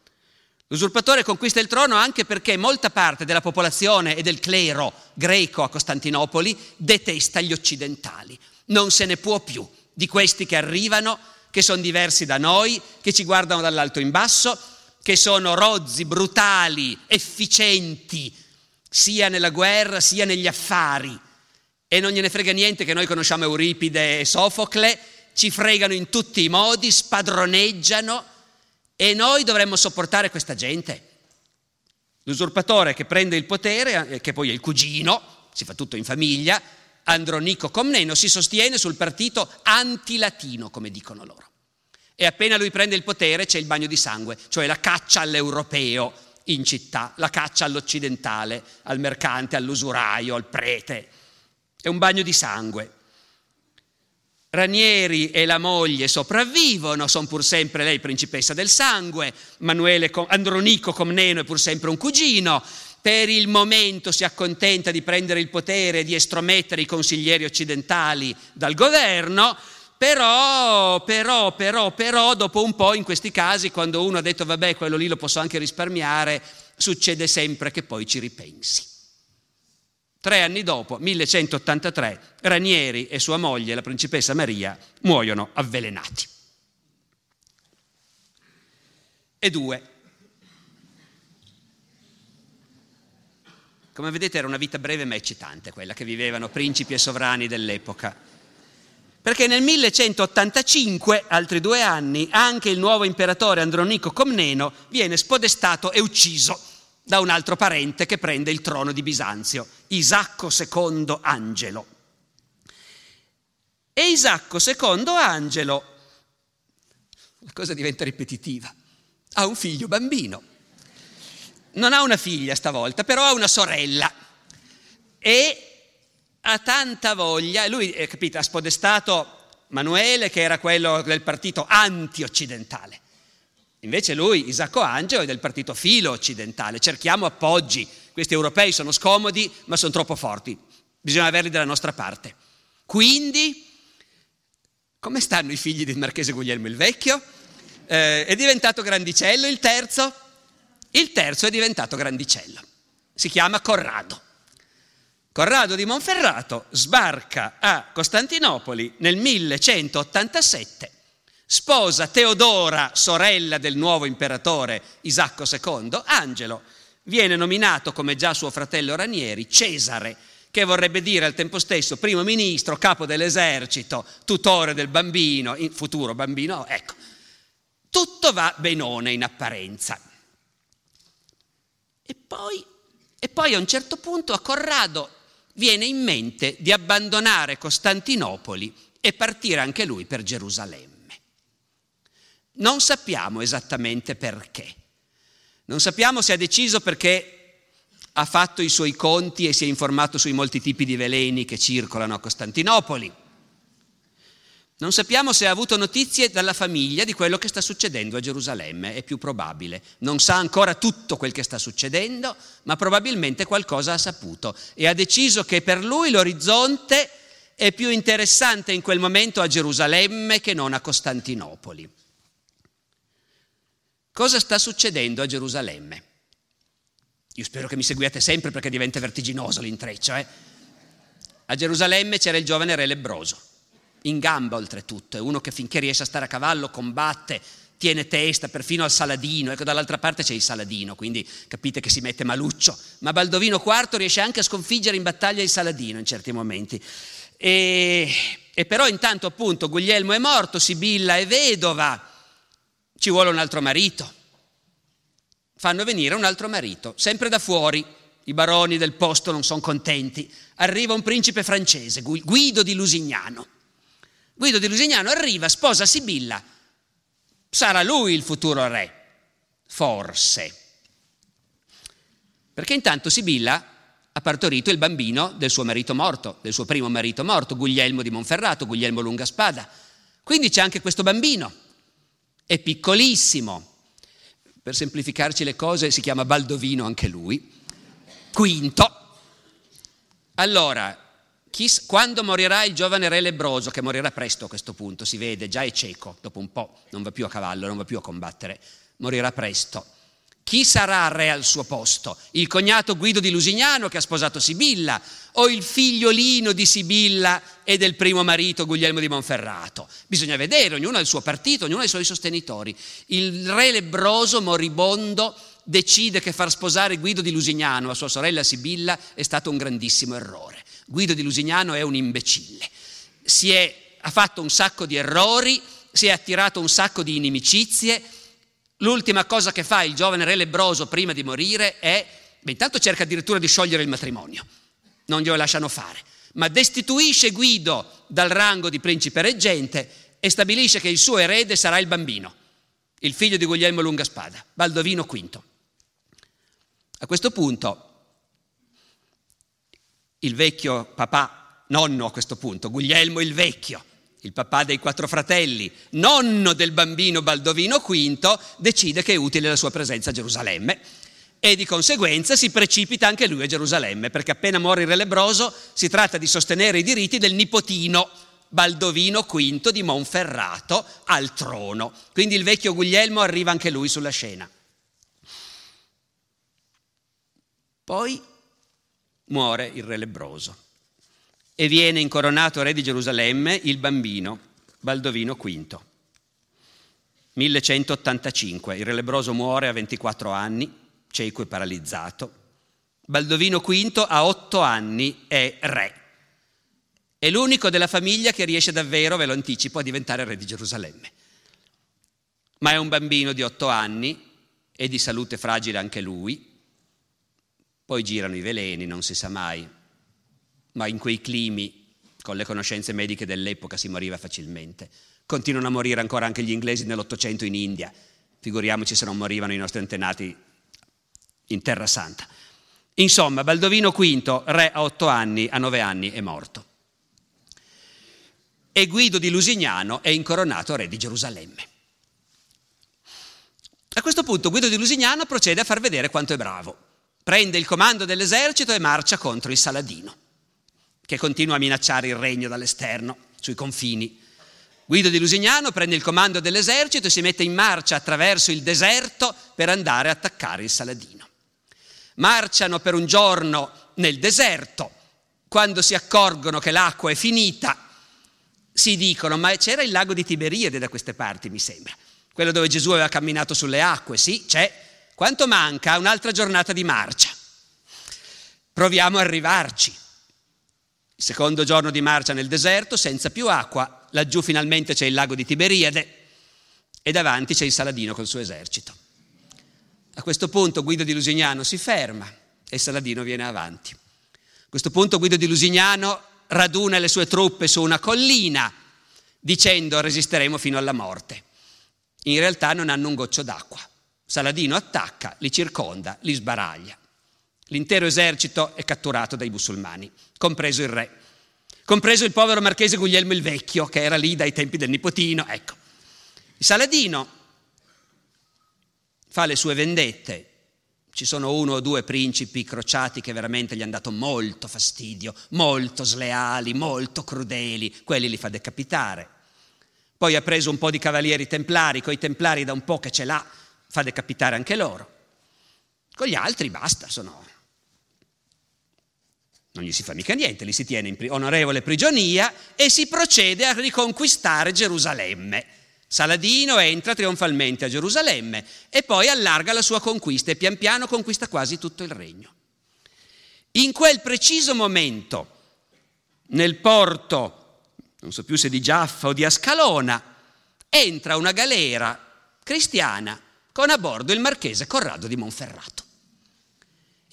L'usurpatore conquista il trono anche perché molta parte della popolazione e del clero greco a Costantinopoli detesta gli occidentali. Non se ne può più di questi che arrivano, che sono diversi da noi, che ci guardano dall'alto in basso, che sono rozzi, brutali, efficienti, sia nella guerra sia negli affari. E non gliene frega niente che noi conosciamo Euripide e Sofocle, ci fregano in tutti i modi, spadroneggiano e noi dovremmo sopportare questa gente. L'usurpatore che prende il potere, eh, che poi è il cugino, si fa tutto in famiglia, Andronico Comneno, si sostiene sul partito antilatino, come dicono loro e appena lui prende il potere c'è il bagno di sangue, cioè la caccia all'europeo in città, la caccia all'occidentale, al mercante, all'usuraio, al prete. È un bagno di sangue. Ranieri e la moglie sopravvivono, sono pur sempre lei principessa del sangue, Manuele Andronico Comneno è pur sempre un cugino, per il momento si accontenta di prendere il potere e di estromettere i consiglieri occidentali dal governo, però, però, però, però, dopo un po' in questi casi, quando uno ha detto vabbè, quello lì lo posso anche risparmiare, succede sempre che poi ci ripensi. Tre anni dopo, 1183, Ranieri e sua moglie, la principessa Maria, muoiono avvelenati. E due. Come vedete era una vita breve ma eccitante quella che vivevano principi e sovrani dell'epoca. Perché nel 1185, altri due anni, anche il nuovo imperatore Andronico Comneno viene spodestato e ucciso da un altro parente che prende il trono di Bisanzio, Isacco II Angelo. E Isacco II Angelo, la cosa diventa ripetitiva, ha un figlio bambino. Non ha una figlia stavolta, però ha una sorella. E ha tanta voglia, lui eh, capite, ha spodestato Manuele che era quello del partito anti-occidentale. Invece lui, Isacco Angelo, è del partito filo-occidentale. Cerchiamo appoggi. Questi europei sono scomodi, ma sono troppo forti. Bisogna averli dalla nostra parte. Quindi, come stanno i figli del marchese Guglielmo il Vecchio? Eh, è diventato grandicello il terzo? Il terzo è diventato grandicello. Si chiama Corrado. Corrado di Monferrato sbarca a Costantinopoli nel 1187, sposa Teodora, sorella del nuovo imperatore Isacco II, Angelo, viene nominato come già suo fratello Ranieri Cesare, che vorrebbe dire al tempo stesso primo ministro, capo dell'esercito, tutore del bambino, futuro bambino, ecco. Tutto va benone in apparenza. E poi, e poi a un certo punto a Corrado viene in mente di abbandonare Costantinopoli e partire anche lui per Gerusalemme. Non sappiamo esattamente perché. Non sappiamo se ha deciso perché ha fatto i suoi conti e si è informato sui molti tipi di veleni che circolano a Costantinopoli non sappiamo se ha avuto notizie dalla famiglia di quello che sta succedendo a Gerusalemme, è più probabile. Non sa ancora tutto quel che sta succedendo, ma probabilmente qualcosa ha saputo e ha deciso che per lui l'orizzonte è più interessante in quel momento a Gerusalemme che non a Costantinopoli. Cosa sta succedendo a Gerusalemme? Io spero che mi seguiate sempre perché diventa vertiginoso l'intreccio. Eh? A Gerusalemme c'era il giovane re lebroso in gamba oltretutto, è uno che finché riesce a stare a cavallo combatte, tiene testa perfino al Saladino, ecco dall'altra parte c'è il Saladino, quindi capite che si mette maluccio, ma Baldovino IV riesce anche a sconfiggere in battaglia il Saladino in certi momenti. E, e però intanto appunto Guglielmo è morto, Sibilla è vedova, ci vuole un altro marito. Fanno venire un altro marito, sempre da fuori, i baroni del posto non sono contenti, arriva un principe francese, Guido di Lusignano Guido di Lusignano arriva, sposa Sibilla, sarà lui il futuro re. forse. Perché intanto Sibilla ha partorito il bambino del suo marito morto, del suo primo marito morto, Guglielmo di Monferrato, Guglielmo Lungaspada. Quindi c'è anche questo bambino, è piccolissimo, per semplificarci le cose si chiama Baldovino anche lui, quinto. Allora, chi, quando morirà il giovane re lebroso, che morirà presto a questo punto, si vede, già è cieco, dopo un po' non va più a cavallo, non va più a combattere, morirà presto. Chi sarà re al suo posto? Il cognato Guido di Lusignano che ha sposato Sibilla o il figliolino di Sibilla e del primo marito Guglielmo di Monferrato? Bisogna vedere, ognuno ha il suo partito, ognuno ha i suoi sostenitori. Il re lebroso moribondo decide che far sposare Guido di Lusignano a sua sorella Sibilla è stato un grandissimo errore. Guido di Lusignano è un imbecille. È, ha fatto un sacco di errori, si è attirato un sacco di inimicizie L'ultima cosa che fa il giovane re lebroso prima di morire è, beh, intanto cerca addirittura di sciogliere il matrimonio, non glielo lasciano fare, ma destituisce Guido dal rango di principe reggente e stabilisce che il suo erede sarà il bambino, il figlio di Guglielmo Lungaspada, Baldovino V. A questo punto il vecchio papà, nonno a questo punto, Guglielmo il vecchio, il papà dei quattro fratelli, nonno del bambino Baldovino V, decide che è utile la sua presenza a Gerusalemme e di conseguenza si precipita anche lui a Gerusalemme, perché appena muore il re lebroso si tratta di sostenere i diritti del nipotino Baldovino V di Monferrato al trono. Quindi il vecchio Guglielmo arriva anche lui sulla scena. Poi muore il re lebroso e viene incoronato re di Gerusalemme il bambino Baldovino V. 1185, il re lebroso muore a 24 anni, cieco e paralizzato. Baldovino V a 8 anni è re. È l'unico della famiglia che riesce davvero, ve lo anticipo, a diventare re di Gerusalemme. Ma è un bambino di 8 anni e di salute fragile anche lui. Poi girano i veleni, non si sa mai, ma in quei climi, con le conoscenze mediche dell'epoca, si moriva facilmente. Continuano a morire ancora anche gli inglesi nell'Ottocento in India, figuriamoci se non morivano i nostri antenati in Terra Santa. Insomma, Baldovino V, re a otto anni, a nove anni è morto. E Guido di Lusignano è incoronato re di Gerusalemme. A questo punto Guido di Lusignano procede a far vedere quanto è bravo. Prende il comando dell'esercito e marcia contro il Saladino che continua a minacciare il regno dall'esterno, sui confini. Guido di Lusignano prende il comando dell'esercito e si mette in marcia attraverso il deserto per andare a attaccare il Saladino. Marciano per un giorno nel deserto, quando si accorgono che l'acqua è finita, si dicono, ma c'era il lago di Tiberiade da queste parti, mi sembra, quello dove Gesù aveva camminato sulle acque, sì, c'è. Quanto manca? Un'altra giornata di marcia. Proviamo a arrivarci. Secondo giorno di marcia nel deserto, senza più acqua, laggiù finalmente c'è il lago di Tiberiade e davanti c'è il Saladino col suo esercito. A questo punto Guido di Lusignano si ferma e Saladino viene avanti. A questo punto Guido di Lusignano raduna le sue truppe su una collina dicendo resisteremo fino alla morte. In realtà non hanno un goccio d'acqua. Saladino attacca, li circonda, li sbaraglia. L'intero esercito è catturato dai musulmani, compreso il re, compreso il povero marchese Guglielmo il Vecchio, che era lì dai tempi del nipotino. Ecco, Saladino fa le sue vendette. Ci sono uno o due principi crociati che veramente gli hanno dato molto fastidio, molto sleali, molto crudeli, quelli li fa decapitare. Poi ha preso un po' di cavalieri templari, coi templari da un po' che ce l'ha, fa decapitare anche loro. Con gli altri basta, sono non gli si fa mica niente, li si tiene in onorevole prigionia e si procede a riconquistare Gerusalemme. Saladino entra trionfalmente a Gerusalemme e poi allarga la sua conquista e pian piano conquista quasi tutto il regno. In quel preciso momento, nel porto, non so più se di Giaffa o di Ascalona, entra una galera cristiana con a bordo il marchese Corrado di Monferrato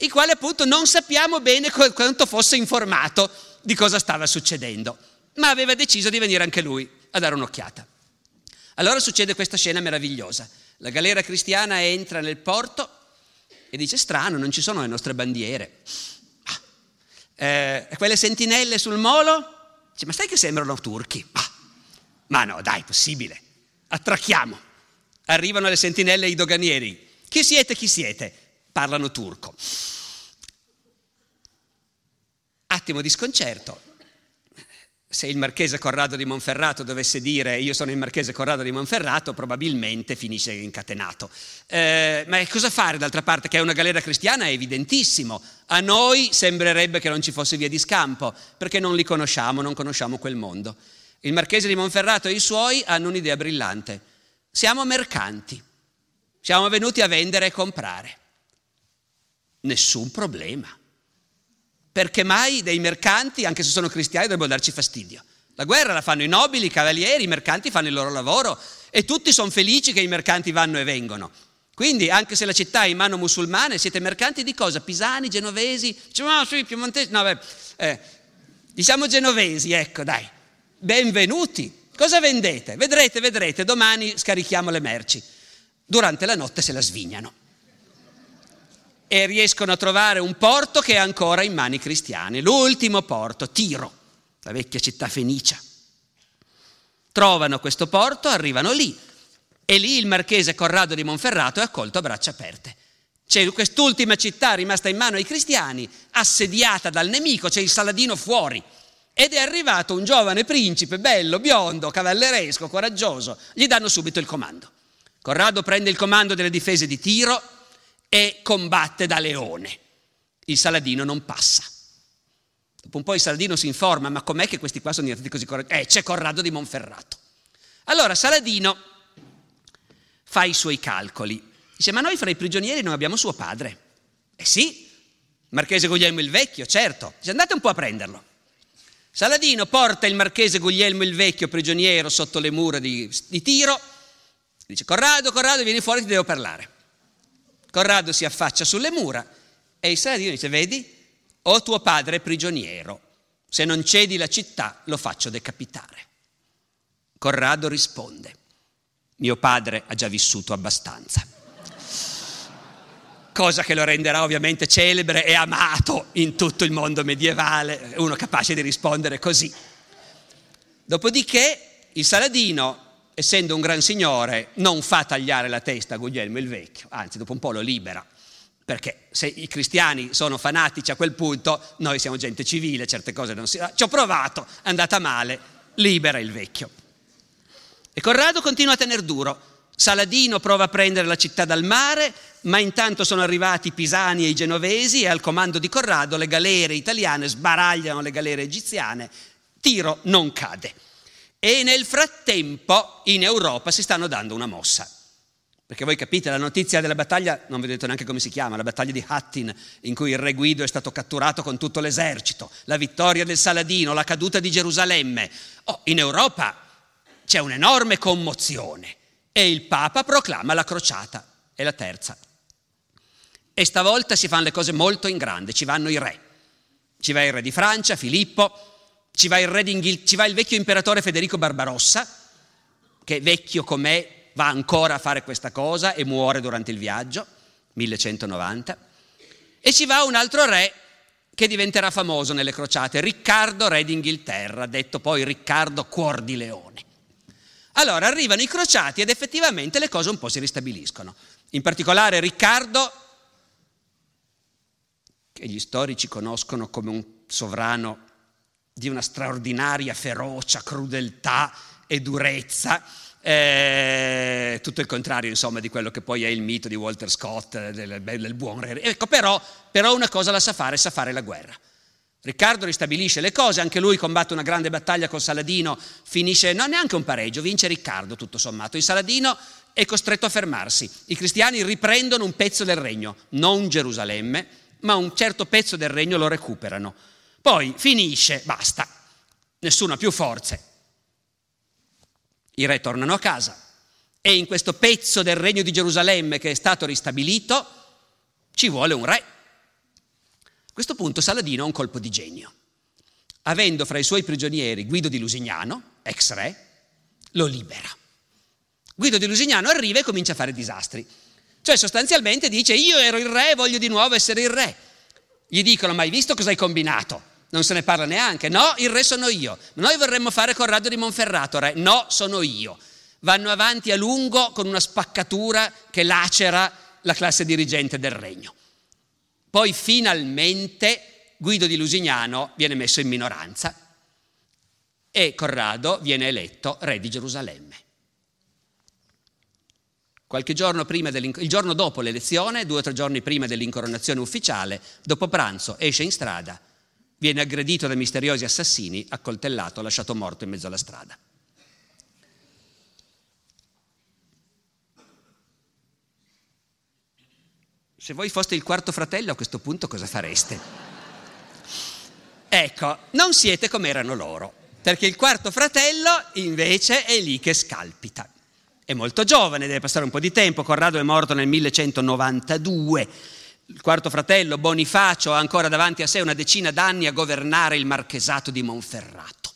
il quale appunto non sappiamo bene quanto fosse informato di cosa stava succedendo, ma aveva deciso di venire anche lui a dare un'occhiata. Allora succede questa scena meravigliosa. La galera cristiana entra nel porto e dice strano, non ci sono le nostre bandiere. Ah. Eh, quelle sentinelle sul molo? Dice, ma sai che sembrano turchi? Ah. Ma no, dai, possibile. Attracchiamo. Arrivano le sentinelle e i doganieri. Chi siete, chi siete? Parlano turco. Attimo di sconcerto. Se il marchese Corrado di Monferrato dovesse dire io sono il marchese Corrado di Monferrato, probabilmente finisce incatenato. Eh, ma cosa fare d'altra parte? Che è una galera cristiana è evidentissimo. A noi sembrerebbe che non ci fosse via di scampo, perché non li conosciamo, non conosciamo quel mondo. Il marchese di Monferrato e i suoi hanno un'idea brillante. Siamo mercanti, siamo venuti a vendere e comprare. Nessun problema. Perché mai dei mercanti, anche se sono cristiani, dovrebbero darci fastidio? La guerra la fanno i nobili, i cavalieri, i mercanti fanno il loro lavoro e tutti sono felici che i mercanti vanno e vengono. Quindi, anche se la città è in mano musulmane, siete mercanti di cosa? Pisani, genovesi? Diciamo, no, sì, piemontesi. No, beh, eh, diciamo genovesi, ecco, dai. Benvenuti. Cosa vendete? Vedrete, vedrete, domani scarichiamo le merci. Durante la notte se la svignano e riescono a trovare un porto che è ancora in mani cristiane, l'ultimo porto, Tiro, la vecchia città fenicia. Trovano questo porto, arrivano lì e lì il marchese Corrado di Monferrato è accolto a braccia aperte. C'è quest'ultima città rimasta in mano ai cristiani, assediata dal nemico, c'è il Saladino fuori. Ed è arrivato un giovane principe, bello, biondo, cavalleresco, coraggioso. Gli danno subito il comando. Corrado prende il comando delle difese di Tiro, e combatte da leone. Il Saladino non passa. Dopo un po' il Saladino si informa, ma com'è che questi qua sono diventati così coraggi? Eh, c'è Corrado di Monferrato. Allora Saladino fa i suoi calcoli. Dice, ma noi fra i prigionieri non abbiamo suo padre. Eh sì, Marchese Guglielmo il Vecchio, certo. Dice, andate un po' a prenderlo. Saladino porta il Marchese Guglielmo il Vecchio prigioniero sotto le mura di, di Tiro. Dice, Corrado, Corrado, vieni fuori, ti devo parlare. Corrado si affaccia sulle mura e il Saladino dice, vedi, ho tuo padre prigioniero, se non cedi la città lo faccio decapitare. Corrado risponde, mio padre ha già vissuto abbastanza. Cosa che lo renderà ovviamente celebre e amato in tutto il mondo medievale, uno capace di rispondere così. Dopodiché il Saladino essendo un gran signore, non fa tagliare la testa a Guglielmo il Vecchio, anzi dopo un po' lo libera, perché se i cristiani sono fanatici a quel punto, noi siamo gente civile, certe cose non si... Ci ho provato, è andata male, libera il Vecchio. E Corrado continua a tenere duro. Saladino prova a prendere la città dal mare, ma intanto sono arrivati i pisani e i genovesi e al comando di Corrado le galere italiane sbaragliano le galere egiziane. Tiro non cade. E nel frattempo in Europa si stanno dando una mossa. Perché voi capite, la notizia della battaglia, non vi ho detto neanche come si chiama, la battaglia di Hattin, in cui il re Guido è stato catturato con tutto l'esercito, la vittoria del Saladino, la caduta di Gerusalemme. Oh, in Europa c'è un'enorme commozione e il Papa proclama la crociata, è la terza. E stavolta si fanno le cose molto in grande, ci vanno i re. Ci va il re di Francia, Filippo, ci va il, re ci va il vecchio imperatore Federico Barbarossa, che vecchio com'è va ancora a fare questa cosa e muore durante il viaggio, 1190, e ci va un altro re che diventerà famoso nelle crociate, Riccardo, re d'Inghilterra, detto poi Riccardo Cuor di Leone. Allora arrivano i crociati ed effettivamente le cose un po' si ristabiliscono. In particolare Riccardo, che gli storici conoscono come un sovrano di una straordinaria ferocia, crudeltà e durezza, eh, tutto il contrario insomma di quello che poi è il mito di Walter Scott, del, del buon re. Ecco però, però una cosa la sa fare, sa fare la guerra. Riccardo ristabilisce le cose, anche lui combatte una grande battaglia con Saladino, finisce, non neanche un pareggio, vince Riccardo tutto sommato. Il Saladino è costretto a fermarsi. I cristiani riprendono un pezzo del regno, non Gerusalemme, ma un certo pezzo del regno lo recuperano. Poi finisce, basta, nessuno ha più forze. I re tornano a casa e in questo pezzo del regno di Gerusalemme che è stato ristabilito ci vuole un re. A questo punto Saladino ha un colpo di genio. Avendo fra i suoi prigionieri Guido di Lusignano, ex re, lo libera. Guido di Lusignano arriva e comincia a fare disastri. Cioè sostanzialmente dice io ero il re voglio di nuovo essere il re. Gli dicono ma hai visto cosa hai combinato? Non se ne parla neanche. No, il re sono io. Noi vorremmo fare Corrado di Monferrato, re. No, sono io. Vanno avanti a lungo con una spaccatura che lacera la classe dirigente del regno. Poi finalmente Guido di Lusignano viene messo in minoranza e Corrado viene eletto re di Gerusalemme. Qualche giorno il giorno dopo l'elezione, due o tre giorni prima dell'incoronazione ufficiale, dopo pranzo esce in strada, viene aggredito da misteriosi assassini, accoltellato, lasciato morto in mezzo alla strada. Se voi foste il quarto fratello a questo punto cosa fareste? Ecco, non siete come erano loro, perché il quarto fratello invece è lì che scalpita. È molto giovane, deve passare un po' di tempo, Corrado è morto nel 1192, il quarto fratello Bonifacio ha ancora davanti a sé una decina d'anni a governare il marchesato di Monferrato.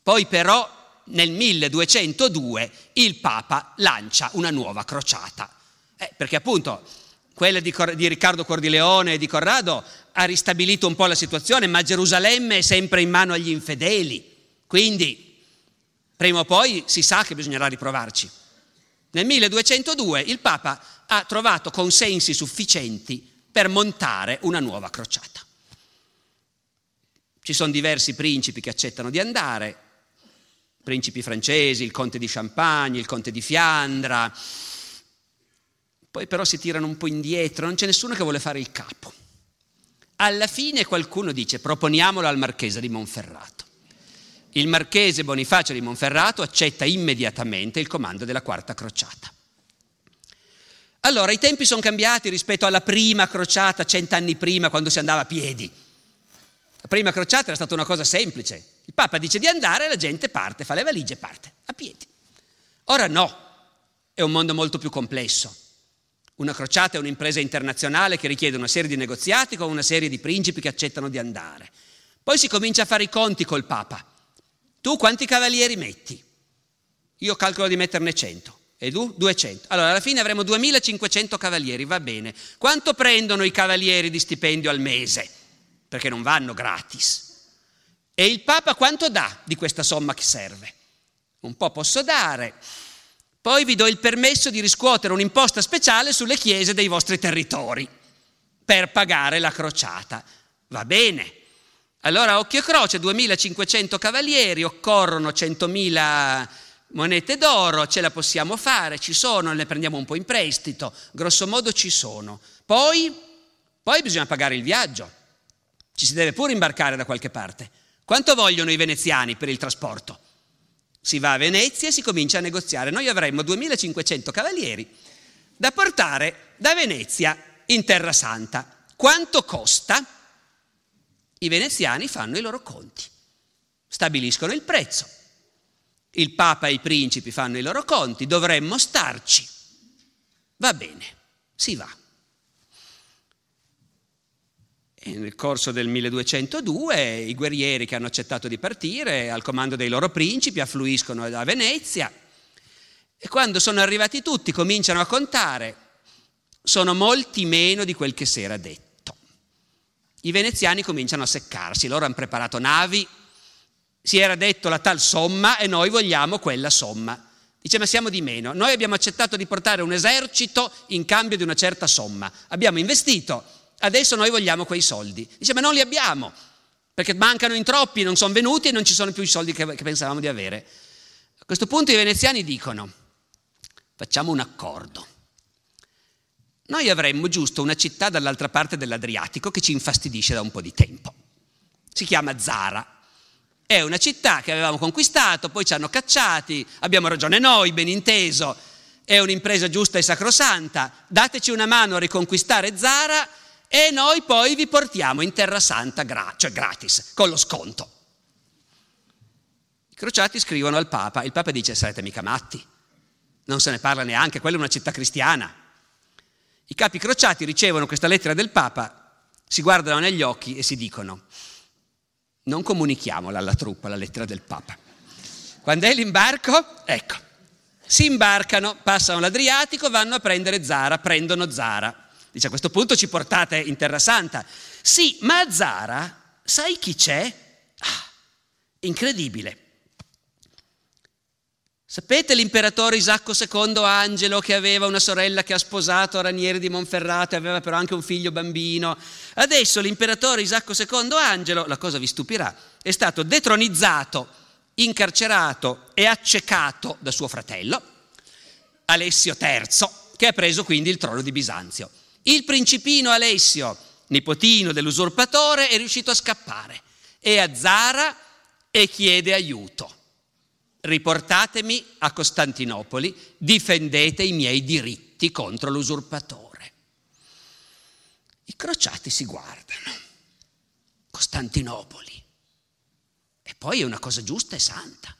Poi però nel 1202 il Papa lancia una nuova crociata, eh, perché appunto quella di, Cor- di Riccardo Cordileone e di Corrado ha ristabilito un po' la situazione, ma Gerusalemme è sempre in mano agli infedeli. Quindi, prima o poi si sa che bisognerà riprovarci. Nel 1202 il Papa ha trovato consensi sufficienti per montare una nuova crociata. Ci sono diversi principi che accettano di andare, principi francesi, il conte di Champagne, il conte di Fiandra, poi però si tirano un po' indietro, non c'è nessuno che vuole fare il capo. Alla fine qualcuno dice proponiamolo al marchese di Monferrato. Il marchese Bonifacio di Monferrato accetta immediatamente il comando della quarta crociata. Allora, i tempi sono cambiati rispetto alla prima crociata cent'anni prima, quando si andava a piedi. La prima crociata era stata una cosa semplice. Il Papa dice di andare e la gente parte, fa le valigie e parte, a piedi. Ora no, è un mondo molto più complesso. Una crociata è un'impresa internazionale che richiede una serie di negoziati con una serie di principi che accettano di andare. Poi si comincia a fare i conti col Papa. Tu quanti cavalieri metti? Io calcolo di metterne 100. E tu? 200. Allora, alla fine avremo 2500 cavalieri, va bene. Quanto prendono i cavalieri di stipendio al mese? Perché non vanno gratis. E il Papa quanto dà di questa somma che serve? Un po' posso dare, poi vi do il permesso di riscuotere un'imposta speciale sulle chiese dei vostri territori per pagare la crociata. Va bene. Allora, occhio e croce, 2500 cavalieri, occorrono 100.000 monete d'oro, ce la possiamo fare, ci sono, le prendiamo un po' in prestito, grosso modo ci sono. Poi, poi bisogna pagare il viaggio, ci si deve pure imbarcare da qualche parte. Quanto vogliono i veneziani per il trasporto? Si va a Venezia e si comincia a negoziare. Noi avremmo 2500 cavalieri da portare da Venezia in Terra Santa. Quanto costa? I veneziani fanno i loro conti, stabiliscono il prezzo. Il Papa e i principi fanno i loro conti, dovremmo starci. Va bene, si va. E nel corso del 1202 i guerrieri che hanno accettato di partire al comando dei loro principi affluiscono da Venezia e quando sono arrivati tutti cominciano a contare, sono molti meno di quel che si era detto. I veneziani cominciano a seccarsi, loro hanno preparato navi, si era detto la tal somma e noi vogliamo quella somma. Dice ma siamo di meno, noi abbiamo accettato di portare un esercito in cambio di una certa somma, abbiamo investito adesso noi vogliamo quei soldi. Dice, ma non li abbiamo, perché mancano in troppi, non sono venuti e non ci sono più i soldi che, che pensavamo di avere. A questo punto i veneziani dicono, facciamo un accordo. Noi avremmo giusto una città dall'altra parte dell'Adriatico che ci infastidisce da un po' di tempo. Si chiama Zara. È una città che avevamo conquistato, poi ci hanno cacciati, abbiamo ragione noi, ben inteso, è un'impresa giusta e sacrosanta, dateci una mano a riconquistare Zara e noi poi vi portiamo in Terra Santa, gra- cioè gratis, con lo sconto. I crociati scrivono al Papa, il Papa dice sarete mica matti, non se ne parla neanche, quella è una città cristiana. I capi crociati ricevono questa lettera del Papa, si guardano negli occhi e si dicono non comunichiamola alla truppa, la lettera del Papa. Quando è l'imbarco, ecco, Si imbarcano, passano l'Adriatico, vanno a prendere Zara, prendono Zara. Dice a questo punto ci portate in Terra Santa. Sì, ma a Zara, sai chi c'è? Ah, incredibile. Sapete l'imperatore Isacco II Angelo che aveva una sorella che ha sposato Ranieri di Monferrato e aveva però anche un figlio bambino? Adesso l'imperatore Isacco II Angelo, la cosa vi stupirà, è stato detronizzato, incarcerato e accecato da suo fratello, Alessio III, che ha preso quindi il trono di Bisanzio. Il principino Alessio, nipotino dell'usurpatore, è riuscito a scappare. È a Zara e chiede aiuto riportatemi a Costantinopoli, difendete i miei diritti contro l'usurpatore. I crociati si guardano. Costantinopoli. E poi è una cosa giusta e santa.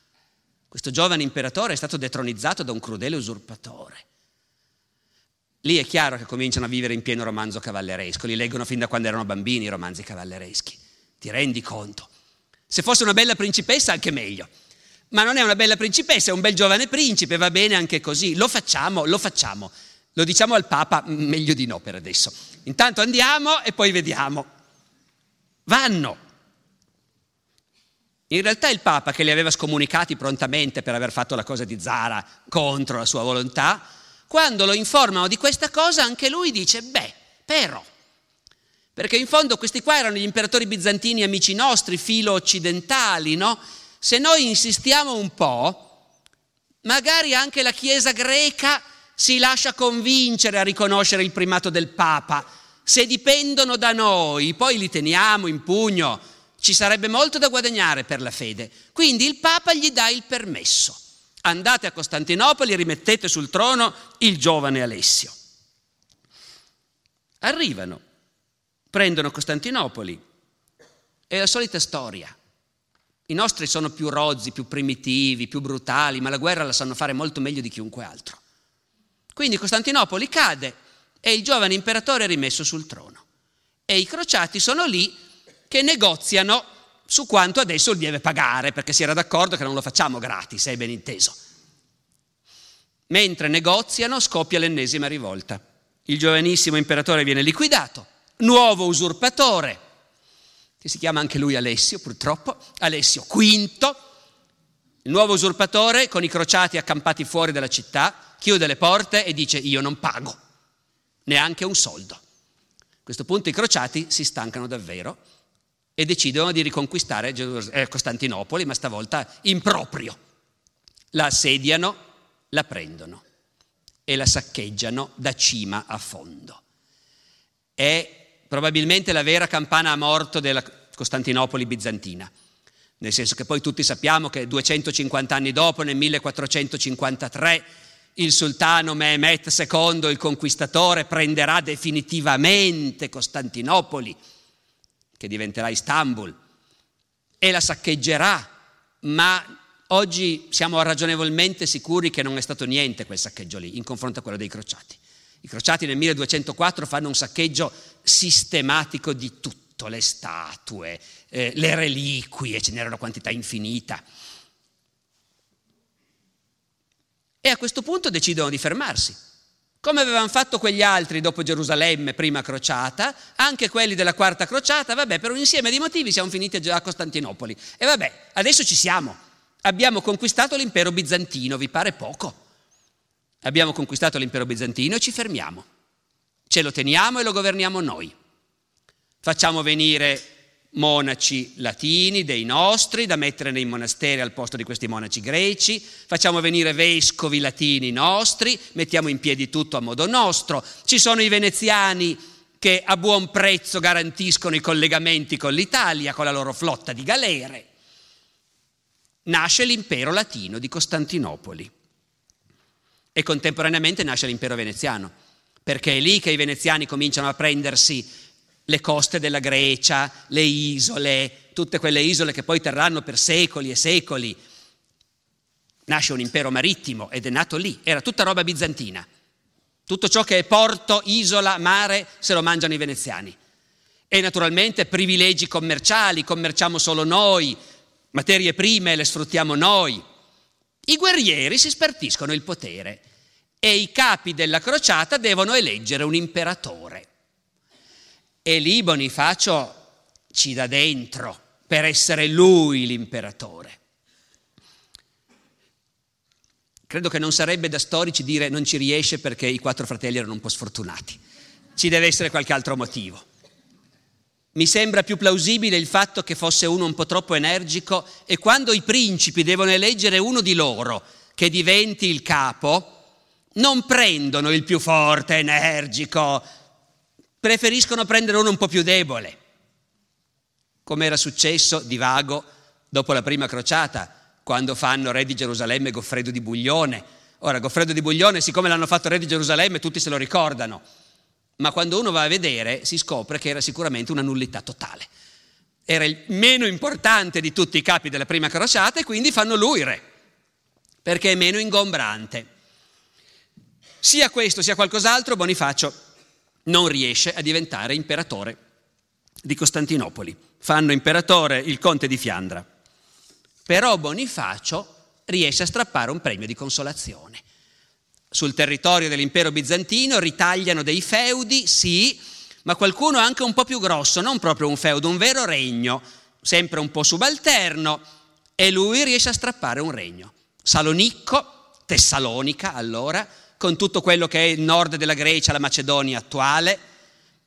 Questo giovane imperatore è stato detronizzato da un crudele usurpatore. Lì è chiaro che cominciano a vivere in pieno romanzo cavalleresco, li leggono fin da quando erano bambini i romanzi cavallereschi. Ti rendi conto? Se fosse una bella principessa anche meglio ma non è una bella principessa, è un bel giovane principe, va bene anche così, lo facciamo, lo facciamo. Lo diciamo al Papa, meglio di no per adesso. Intanto andiamo e poi vediamo. Vanno. In realtà il Papa, che li aveva scomunicati prontamente per aver fatto la cosa di Zara contro la sua volontà, quando lo informano di questa cosa, anche lui dice, beh, però, perché in fondo questi qua erano gli imperatori bizantini amici nostri, filo occidentali, no? Se noi insistiamo un po', magari anche la Chiesa greca si lascia convincere a riconoscere il primato del Papa. Se dipendono da noi, poi li teniamo in pugno, ci sarebbe molto da guadagnare per la fede. Quindi il Papa gli dà il permesso. Andate a Costantinopoli e rimettete sul trono il giovane Alessio. Arrivano, prendono Costantinopoli. È la solita storia. I nostri sono più rozzi, più primitivi, più brutali, ma la guerra la sanno fare molto meglio di chiunque altro. Quindi Costantinopoli cade e il giovane imperatore è rimesso sul trono. E i crociati sono lì che negoziano su quanto adesso deve pagare, perché si era d'accordo che non lo facciamo gratis, è ben inteso. Mentre negoziano scoppia l'ennesima rivolta. Il giovanissimo imperatore viene liquidato, nuovo usurpatore, che si chiama anche lui Alessio, purtroppo, Alessio V, il nuovo usurpatore con i crociati accampati fuori dalla città, chiude le porte e dice io non pago neanche un soldo. A questo punto i crociati si stancano davvero e decidono di riconquistare eh, Costantinopoli, ma stavolta in proprio. La assediano, la prendono e la saccheggiano da cima a fondo. È probabilmente la vera campana a morto della Costantinopoli bizantina, nel senso che poi tutti sappiamo che 250 anni dopo, nel 1453, il sultano Mehmet II, il conquistatore, prenderà definitivamente Costantinopoli, che diventerà Istanbul, e la saccheggerà, ma oggi siamo ragionevolmente sicuri che non è stato niente quel saccheggio lì, in confronto a quello dei crociati. I crociati nel 1204 fanno un saccheggio sistematico di tutto, le statue, eh, le reliquie, ce n'era una quantità infinita. E a questo punto decidono di fermarsi. Come avevano fatto quegli altri dopo Gerusalemme, prima crociata, anche quelli della quarta crociata, vabbè, per un insieme di motivi siamo finiti a Costantinopoli. E vabbè, adesso ci siamo. Abbiamo conquistato l'impero bizantino, vi pare poco? Abbiamo conquistato l'impero bizantino e ci fermiamo. Ce lo teniamo e lo governiamo noi. Facciamo venire monaci latini dei nostri da mettere nei monasteri al posto di questi monaci greci, facciamo venire vescovi latini nostri, mettiamo in piedi tutto a modo nostro. Ci sono i veneziani che a buon prezzo garantiscono i collegamenti con l'Italia, con la loro flotta di galere. Nasce l'impero latino di Costantinopoli e contemporaneamente nasce l'impero veneziano, perché è lì che i veneziani cominciano a prendersi le coste della Grecia, le isole, tutte quelle isole che poi terranno per secoli e secoli. Nasce un impero marittimo ed è nato lì, era tutta roba bizantina. Tutto ciò che è porto, isola, mare, se lo mangiano i veneziani. E naturalmente privilegi commerciali, commerciamo solo noi, materie prime le sfruttiamo noi, I guerrieri si spartiscono il potere e i capi della crociata devono eleggere un imperatore. E lì Bonifacio ci dà dentro per essere lui l'imperatore. Credo che non sarebbe da storici dire non ci riesce perché i quattro fratelli erano un po' sfortunati. Ci deve essere qualche altro motivo. Mi sembra più plausibile il fatto che fosse uno un po' troppo energico e quando i principi devono eleggere uno di loro che diventi il capo, non prendono il più forte, energico, preferiscono prendere uno un po' più debole, come era successo di vago dopo la prima crociata, quando fanno re di Gerusalemme Goffredo di Buglione. Ora, Goffredo di Buglione, siccome l'hanno fatto re di Gerusalemme, tutti se lo ricordano, ma quando uno va a vedere si scopre che era sicuramente una nullità totale. Era il meno importante di tutti i capi della prima crociata e quindi fanno lui re, perché è meno ingombrante. Sia questo sia qualcos'altro, Bonifacio non riesce a diventare imperatore di Costantinopoli. Fanno imperatore il conte di Fiandra. Però Bonifacio riesce a strappare un premio di consolazione. Sul territorio dell'impero bizantino ritagliano dei feudi, sì, ma qualcuno anche un po' più grosso, non proprio un feudo, un vero regno, sempre un po' subalterno, e lui riesce a strappare un regno. Salonicco, Tessalonica allora, con tutto quello che è il nord della Grecia, la Macedonia attuale,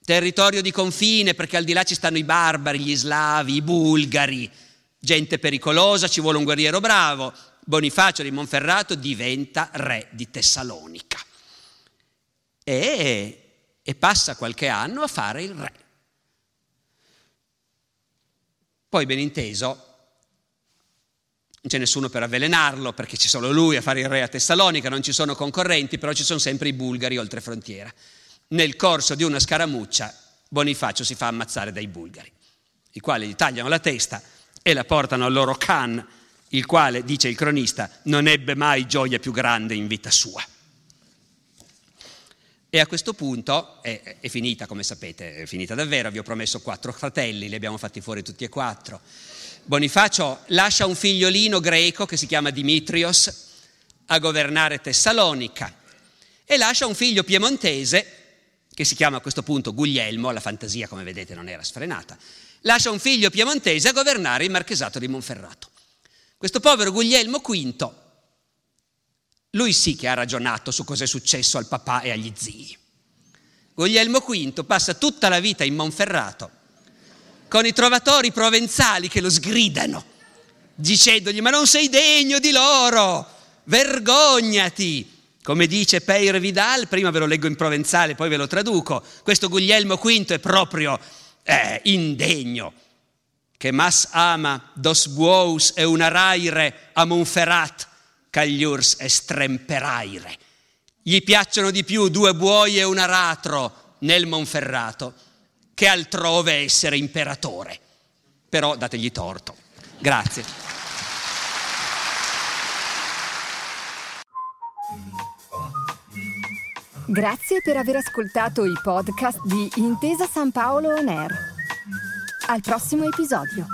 territorio di confine perché al di là ci stanno i barbari, gli slavi, i bulgari, gente pericolosa, ci vuole un guerriero bravo. Bonifacio di Monferrato diventa re di Tessalonica e, e passa qualche anno a fare il re. Poi ben inteso, non c'è nessuno per avvelenarlo perché c'è solo lui a fare il re a Tessalonica, non ci sono concorrenti, però ci sono sempre i bulgari oltre frontiera. Nel corso di una scaramuccia Bonifacio si fa ammazzare dai bulgari, i quali gli tagliano la testa e la portano al loro Khan, il quale, dice il cronista, non ebbe mai gioia più grande in vita sua. E a questo punto è, è, finita, come sapete, è finita davvero, vi ho promesso quattro fratelli, li abbiamo fatti fuori tutti e quattro. Bonifacio lascia un figliolino greco che si chiama Dimitrios a governare Tessalonica e lascia un figlio piemontese che si chiama a questo punto Guglielmo, la fantasia come vedete non era sfrenata, lascia un figlio piemontese a governare il marchesato di Monferrato. Questo povero Guglielmo V, lui sì che ha ragionato su cosa è successo al papà e agli zii. Guglielmo V passa tutta la vita in Monferrato con i trovatori provenzali che lo sgridano, dicendogli ma non sei degno di loro, vergognati. Come dice Peire Vidal, prima ve lo leggo in provenzale, poi ve lo traduco, questo Guglielmo V è proprio è indegno che mas ama dos buous e una raire a Monferrat cagliurs estremperaire. Gli piacciono di più due buoi e un aratro nel Monferrato che altrove essere imperatore. Però dategli torto. Grazie. Grazie per aver ascoltato i podcast di Intesa San Paolo On Air. Al prossimo episodio.